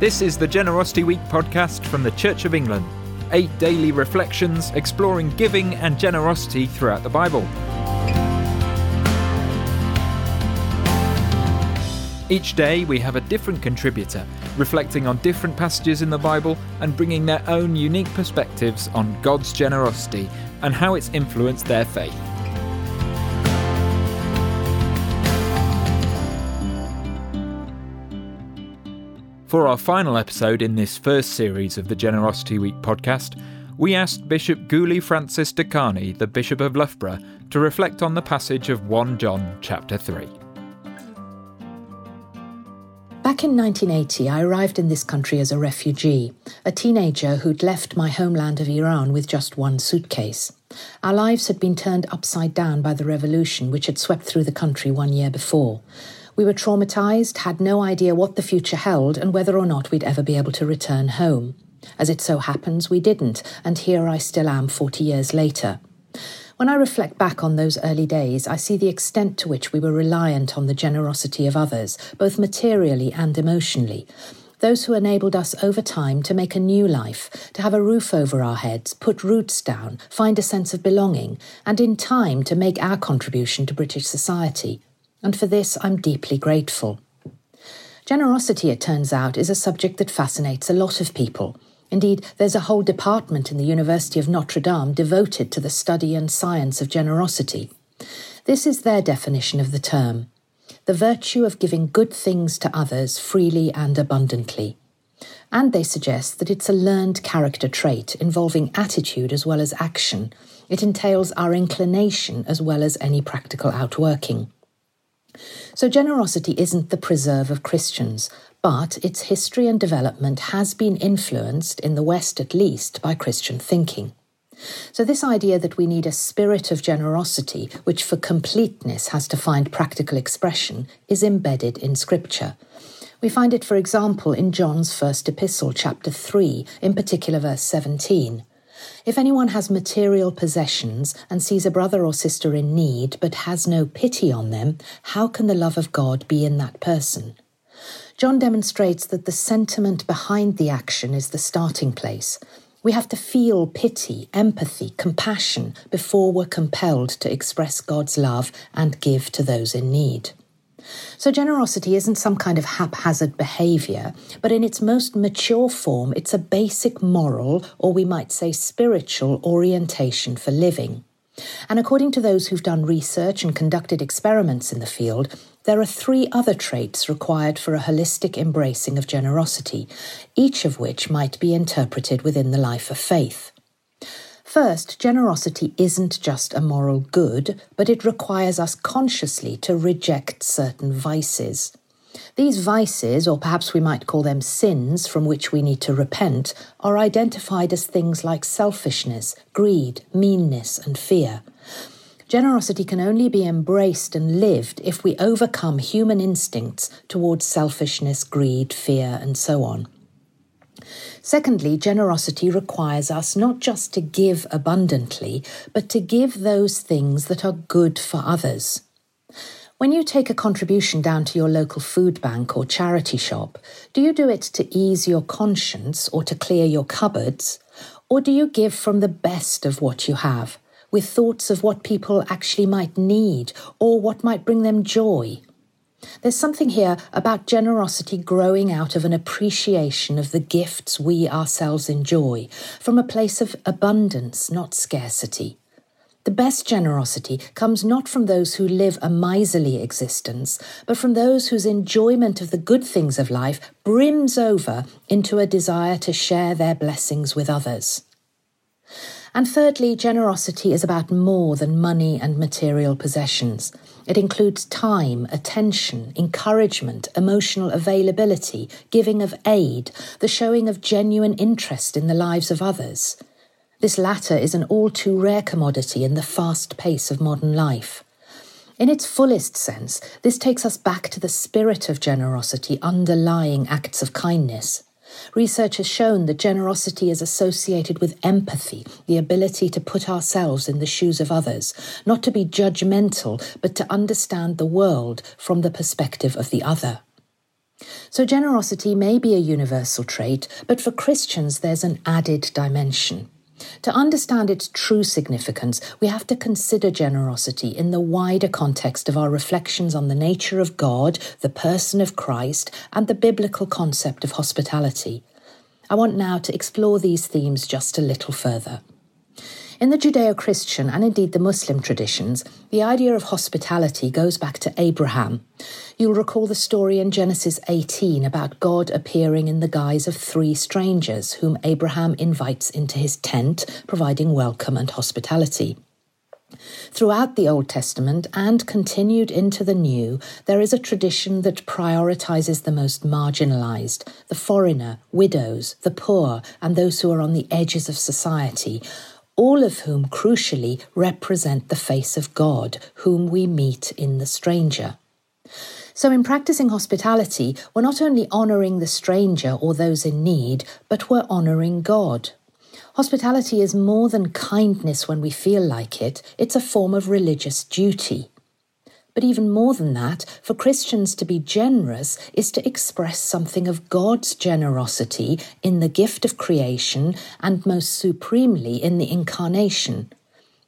This is the Generosity Week podcast from the Church of England. Eight daily reflections exploring giving and generosity throughout the Bible. Each day we have a different contributor, reflecting on different passages in the Bible and bringing their own unique perspectives on God's generosity and how it's influenced their faith. For our final episode in this first series of the Generosity Week podcast, we asked Bishop Guli Francis Dehqani, the Bishop of Loughborough, to reflect on the passage of 1 John chapter 3. Back in 1980, I arrived in this country as a refugee, a teenager who'd left my homeland of Iran with just one suitcase. Our lives had been turned upside down by the revolution which had swept through the country one year before. We were traumatized, had no idea what the future held, and whether or not we'd ever be able to return home. As it so happens, we didn't, and here I still am 40 years later. When I reflect back on those early days, I see the extent to which we were reliant on the generosity of others, both materially and emotionally. Those who enabled us over time to make a new life, to have a roof over our heads, put roots down, find a sense of belonging, and in time to make our contribution to British society and for this I'm deeply grateful. Generosity, it turns out, is a subject that fascinates a lot of people. Indeed, there's a whole department in the University of Notre Dame devoted to the study and science of generosity. This is their definition of the term the virtue of giving good things to others freely and abundantly. And they suggest that it's a learned character trait involving attitude as well as action. It entails our inclination as well as any practical outworking. So, generosity isn't the preserve of Christians, but its history and development has been influenced, in the West at least, by Christian thinking. So, this idea that we need a spirit of generosity, which for completeness has to find practical expression, is embedded in Scripture. We find it, for example, in John's first epistle, chapter 3, in particular verse 17. If anyone has material possessions and sees a brother or sister in need but has no pity on them, how can the love of God be in that person? John demonstrates that the sentiment behind the action is the starting place. We have to feel pity, empathy, compassion before we're compelled to express God's love and give to those in need. So, generosity isn't some kind of haphazard behavior, but in its most mature form, it's a basic moral, or we might say spiritual, orientation for living. And according to those who've done research and conducted experiments in the field, there are three other traits required for a holistic embracing of generosity, each of which might be interpreted within the life of faith. First, generosity isn't just a moral good, but it requires us consciously to reject certain vices. These vices, or perhaps we might call them sins from which we need to repent, are identified as things like selfishness, greed, meanness, and fear. Generosity can only be embraced and lived if we overcome human instincts towards selfishness, greed, fear, and so on. Secondly, generosity requires us not just to give abundantly, but to give those things that are good for others. When you take a contribution down to your local food bank or charity shop, do you do it to ease your conscience or to clear your cupboards? Or do you give from the best of what you have, with thoughts of what people actually might need or what might bring them joy? There's something here about generosity growing out of an appreciation of the gifts we ourselves enjoy, from a place of abundance, not scarcity. The best generosity comes not from those who live a miserly existence, but from those whose enjoyment of the good things of life brims over into a desire to share their blessings with others. And thirdly, generosity is about more than money and material possessions. It includes time, attention, encouragement, emotional availability, giving of aid, the showing of genuine interest in the lives of others. This latter is an all too rare commodity in the fast pace of modern life. In its fullest sense, this takes us back to the spirit of generosity underlying acts of kindness. Research has shown that generosity is associated with empathy, the ability to put ourselves in the shoes of others, not to be judgmental, but to understand the world from the perspective of the other. So, generosity may be a universal trait, but for Christians, there's an added dimension. To understand its true significance, we have to consider generosity in the wider context of our reflections on the nature of God, the person of Christ, and the biblical concept of hospitality. I want now to explore these themes just a little further. In the Judeo Christian and indeed the Muslim traditions, the idea of hospitality goes back to Abraham. You'll recall the story in Genesis 18 about God appearing in the guise of three strangers whom Abraham invites into his tent, providing welcome and hospitality. Throughout the Old Testament and continued into the New, there is a tradition that prioritizes the most marginalized, the foreigner, widows, the poor, and those who are on the edges of society, all of whom crucially represent the face of God, whom we meet in the stranger. So, in practicing hospitality, we're not only honouring the stranger or those in need, but we're honouring God. Hospitality is more than kindness when we feel like it, it's a form of religious duty. But even more than that, for Christians to be generous is to express something of God's generosity in the gift of creation and most supremely in the incarnation.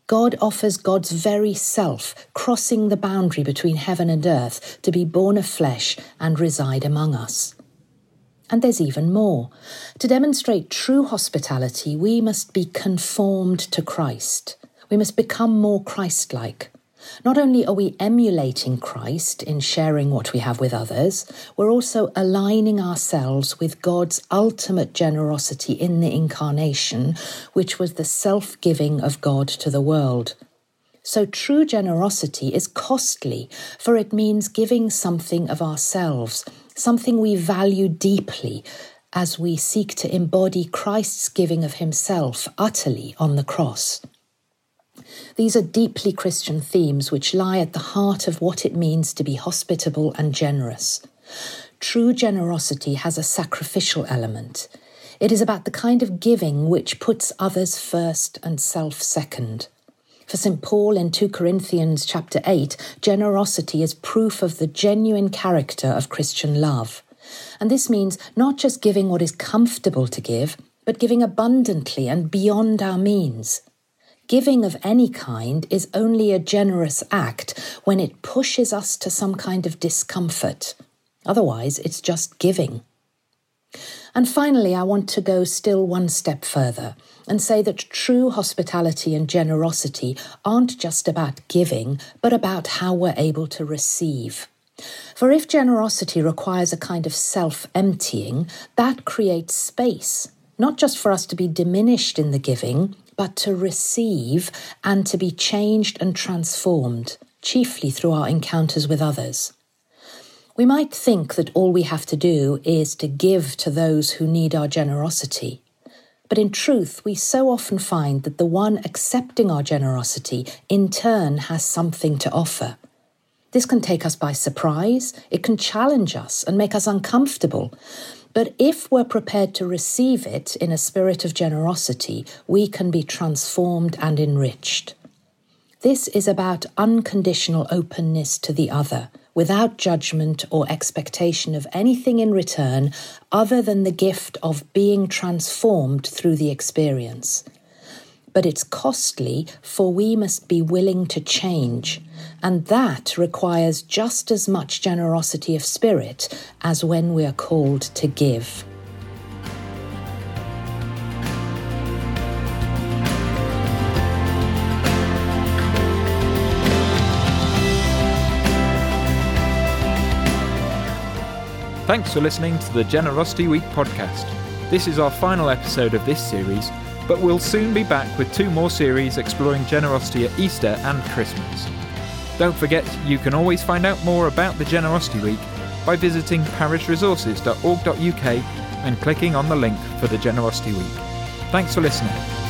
God offers God's very self, crossing the boundary between heaven and earth, to be born of flesh and reside among us. And there's even more. To demonstrate true hospitality, we must be conformed to Christ. We must become more Christ like. Not only are we emulating Christ in sharing what we have with others, we're also aligning ourselves with God's ultimate generosity in the incarnation, which was the self giving of God to the world. So true generosity is costly, for it means giving something of ourselves, something we value deeply, as we seek to embody Christ's giving of himself utterly on the cross. These are deeply Christian themes which lie at the heart of what it means to be hospitable and generous. True generosity has a sacrificial element. It is about the kind of giving which puts others first and self second. For St. Paul in 2 Corinthians chapter 8, generosity is proof of the genuine character of Christian love. And this means not just giving what is comfortable to give, but giving abundantly and beyond our means. Giving of any kind is only a generous act when it pushes us to some kind of discomfort. Otherwise, it's just giving. And finally, I want to go still one step further and say that true hospitality and generosity aren't just about giving, but about how we're able to receive. For if generosity requires a kind of self emptying, that creates space, not just for us to be diminished in the giving, but to receive and to be changed and transformed, chiefly through our encounters with others. We might think that all we have to do is to give to those who need our generosity. But in truth, we so often find that the one accepting our generosity in turn has something to offer. This can take us by surprise, it can challenge us and make us uncomfortable, but if we're prepared to receive it in a spirit of generosity, we can be transformed and enriched. This is about unconditional openness to the other, without judgment or expectation of anything in return other than the gift of being transformed through the experience but it's costly, for we must be willing to change, and that requires just as much generosity of spirit as when we are called to give. Thanks for listening to the Generosity Week podcast. This is our final episode of this series but we'll soon be back with two more series exploring generosity at Easter and Christmas. Don't forget, you can always find out more about the Generosity Week by visiting parishresources.org.uk and clicking on the link for the Generosity Week. Thanks for listening.